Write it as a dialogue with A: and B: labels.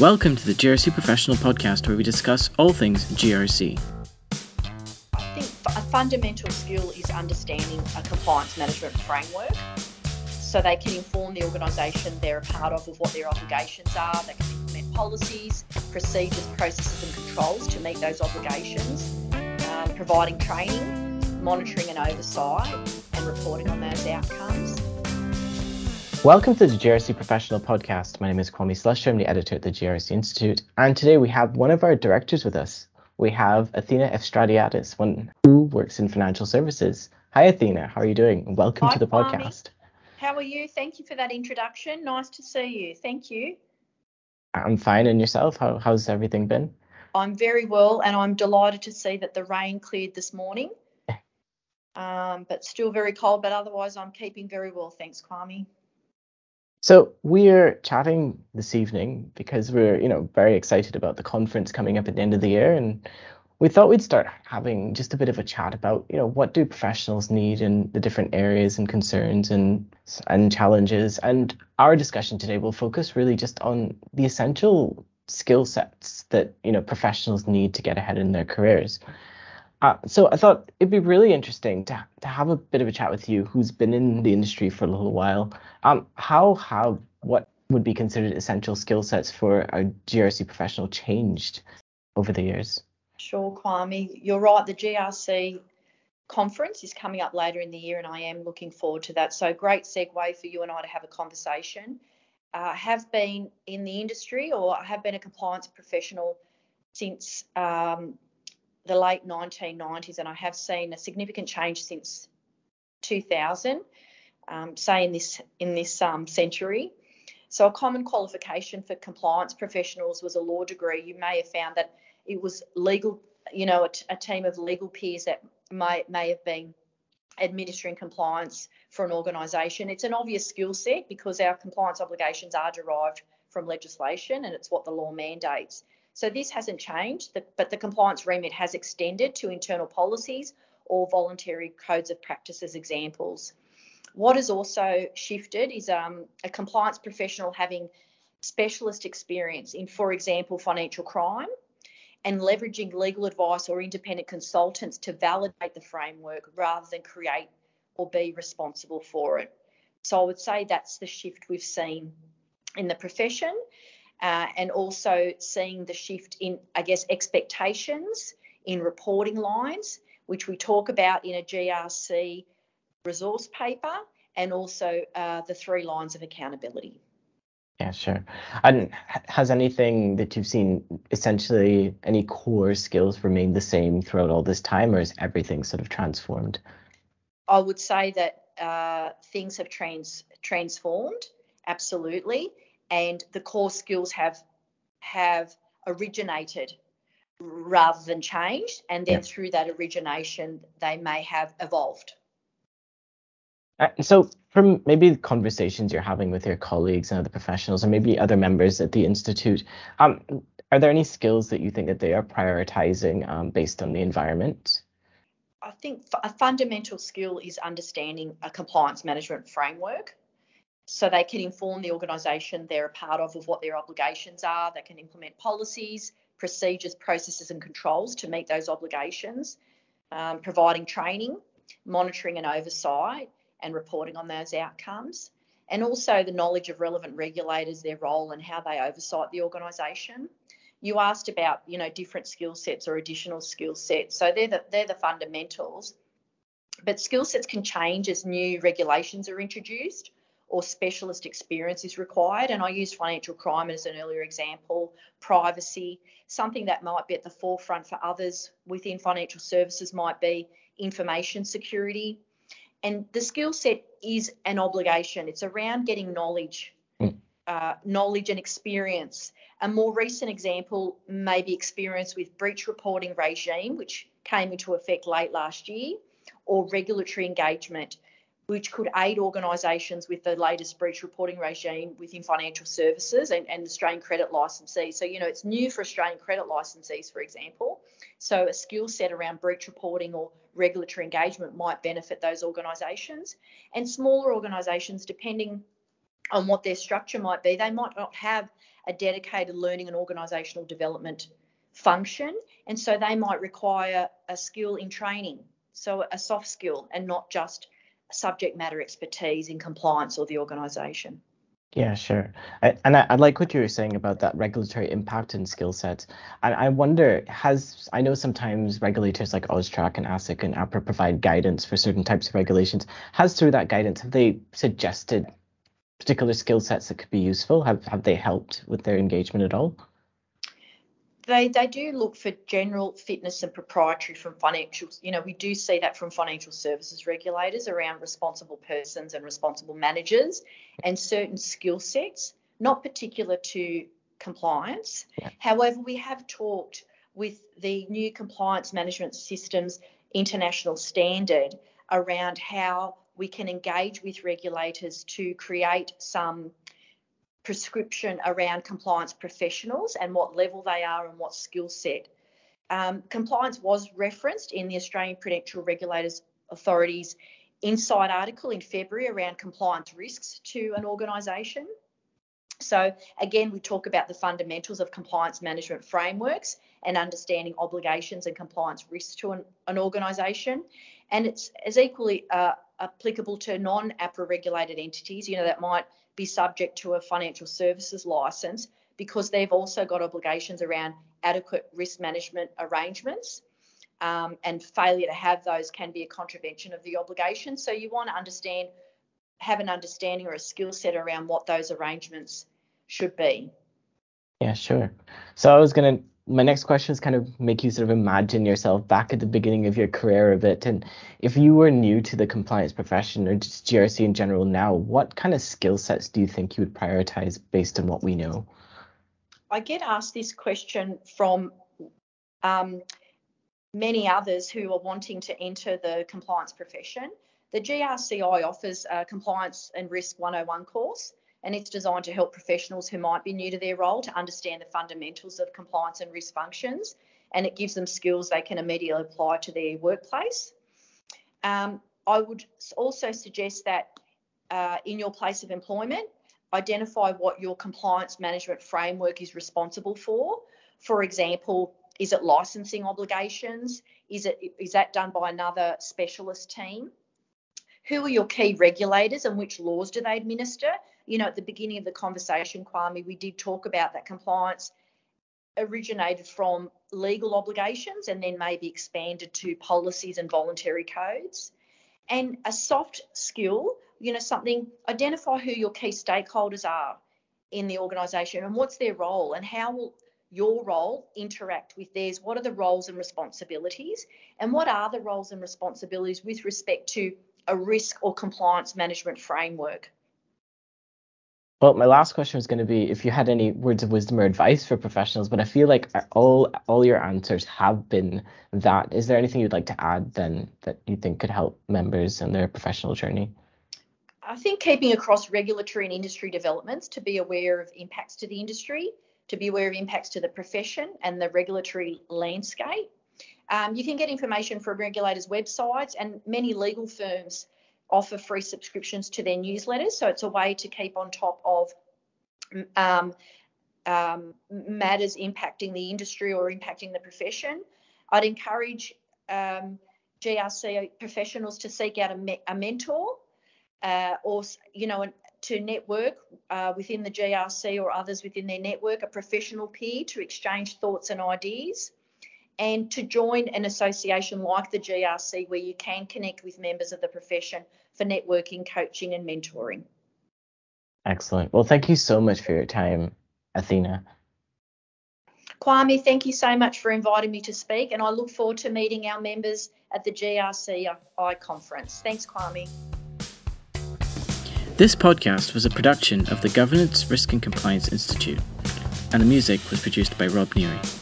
A: Welcome to the GRC Professional Podcast, where we discuss all things GRC.
B: I think a fundamental skill is understanding a compliance management framework so they can inform the organisation they're a part of of what their obligations are. They can implement policies, procedures, processes, and controls to meet those obligations, um, providing training, monitoring and oversight, and reporting on those outcomes.
A: Welcome to the GRC Professional Podcast. My name is Kwame Slusher. I'm the editor at the GRC Institute. And today we have one of our directors with us. We have Athena Efstratiadis, one who works in financial services. Hi, Athena. How are you doing? Welcome
B: Hi,
A: to the
B: Kwame.
A: podcast.
B: How are you? Thank you for that introduction. Nice to see you. Thank you.
A: I'm fine. And yourself? How, how's everything been?
B: I'm very well, and I'm delighted to see that the rain cleared this morning. Um, but still very cold, but otherwise I'm keeping very well. Thanks, Kwame.
A: So we're chatting this evening because we're, you know, very excited about the conference coming up at the end of the year, and we thought we'd start having just a bit of a chat about, you know, what do professionals need in the different areas and concerns and and challenges. And our discussion today will focus really just on the essential skill sets that you know professionals need to get ahead in their careers. Uh, so I thought it'd be really interesting to to have a bit of a chat with you, who's been in the industry for a little while. Um, how have what would be considered essential skill sets for a GRC professional changed over the years?
B: Sure, Kwame. You're right. The GRC conference is coming up later in the year, and I am looking forward to that. So, great segue for you and I to have a conversation. Uh, have been in the industry or have been a compliance professional since um, the late 1990s, and I have seen a significant change since 2000, um, say in this in this um, century. So a common qualification for compliance professionals was a law degree. You may have found that it was legal, you know, a, a team of legal peers that may may have been administering compliance for an organisation. It's an obvious skill set because our compliance obligations are derived from legislation and it's what the law mandates. So this hasn't changed, but the compliance remit has extended to internal policies or voluntary codes of practice as examples. What has also shifted is um, a compliance professional having specialist experience in, for example, financial crime and leveraging legal advice or independent consultants to validate the framework rather than create or be responsible for it. So I would say that's the shift we've seen in the profession uh, and also seeing the shift in, I guess, expectations in reporting lines, which we talk about in a GRC resource paper, and also uh, the three lines of accountability.
A: Yeah, sure. And has anything that you've seen, essentially, any core skills remained the same throughout all this time, or is everything sort of transformed?
B: I would say that uh, things have trans transformed, absolutely and the core skills have have originated rather than changed and then yeah. through that origination they may have evolved.
A: Uh, so from maybe conversations you're having with your colleagues and other professionals and maybe other members at the institute um, are there any skills that you think that they are prioritizing um, based on the environment?
B: I think a fundamental skill is understanding a compliance management framework so they can inform the organisation they're a part of of what their obligations are. They can implement policies, procedures, processes, and controls to meet those obligations, um, providing training, monitoring and oversight, and reporting on those outcomes. And also the knowledge of relevant regulators, their role, and how they oversight the organisation. You asked about, you know, different skill sets or additional skill sets. So they're the they're the fundamentals. But skill sets can change as new regulations are introduced or specialist experience is required. And I used financial crime as an earlier example, privacy, something that might be at the forefront for others within financial services might be information security. And the skill set is an obligation, it's around getting knowledge. Mm. Uh, knowledge and experience. A more recent example may be experience with breach reporting regime, which came into effect late last year, or regulatory engagement, which could aid organisations with the latest breach reporting regime within financial services and, and Australian credit licensees. So, you know, it's new for Australian credit licensees, for example. So, a skill set around breach reporting or regulatory engagement might benefit those organisations. And smaller organisations, depending on what their structure might be. They might not have a dedicated learning and organisational development function, and so they might require a skill in training, so a soft skill, and not just subject matter expertise in compliance or the organisation.
A: Yeah, sure. I, and I, I, like what you were saying about that regulatory impact and skill sets. I, I wonder, has I know sometimes regulators like AUSTRAC and ASIC and APRA provide guidance for certain types of regulations. Has through that guidance, have they suggested particular skill sets that could be useful? Have have they helped with their engagement at all?
B: They they do look for general fitness and propriety from financials. You know, we do see that from financial services regulators around responsible persons and responsible managers and certain skill sets, not particular to compliance. Yeah. However, we have talked with the new compliance management systems international standard around how we can engage with regulators to create some prescription around compliance professionals and what level they are and what skill set. Um, compliance was referenced in the Australian Prudential Regulators Authority's Insight article in February around compliance risks to an organisation. So, again, we talk about the fundamentals of compliance management frameworks and understanding obligations and compliance risks to an, an organisation. And it's as equally uh, applicable to non APRA regulated entities, you know, that might be subject to a financial services license because they've also got obligations around adequate risk management arrangements. Um, and failure to have those can be a contravention of the obligation. So you want to understand, have an understanding or a skill set around what those arrangements should be.
A: Yeah, sure. So I was going to my next question is kind of make you sort of imagine yourself back at the beginning of your career a bit. And if you were new to the compliance profession or just GRC in general now, what kind of skill sets do you think you would prioritize based on what we know?
B: I get asked this question from um, many others who are wanting to enter the compliance profession. The GRCI offers a Compliance and Risk 101 course and it's designed to help professionals who might be new to their role to understand the fundamentals of compliance and risk functions, and it gives them skills they can immediately apply to their workplace. Um, I would also suggest that uh, in your place of employment, identify what your compliance management framework is responsible for. For example, is it licensing obligations? Is it is that done by another specialist team? Who are your key regulators and which laws do they administer? You know, at the beginning of the conversation, Kwame, we did talk about that compliance originated from legal obligations and then maybe expanded to policies and voluntary codes. And a soft skill, you know, something, identify who your key stakeholders are in the organisation and what's their role and how will your role interact with theirs? What are the roles and responsibilities? And what are the roles and responsibilities with respect to a risk or compliance management framework?
A: Well, my last question was going to be if you had any words of wisdom or advice for professionals, but I feel like all all your answers have been that. Is there anything you'd like to add then that you think could help members in their professional journey?
B: I think keeping across regulatory and industry developments to be aware of impacts to the industry, to be aware of impacts to the profession and the regulatory landscape. Um, you can get information from regulators' websites and many legal firms offer free subscriptions to their newsletters. So it's a way to keep on top of um, um, matters impacting the industry or impacting the profession. I'd encourage um, GRC professionals to seek out a, me- a mentor uh, or, you know, to network uh, within the GRC or others within their network, a professional peer to exchange thoughts and ideas and to join an association like the GRC where you can connect with members of the profession for networking, coaching, and mentoring.
A: Excellent. Well, thank you so much for your time, Athena.
B: Kwame, thank you so much for inviting me to speak, and I look forward to meeting our members at the GRCI conference. Thanks, Kwame.
A: This podcast was a production of the Governance, Risk and Compliance Institute, and the music was produced by Rob Neary.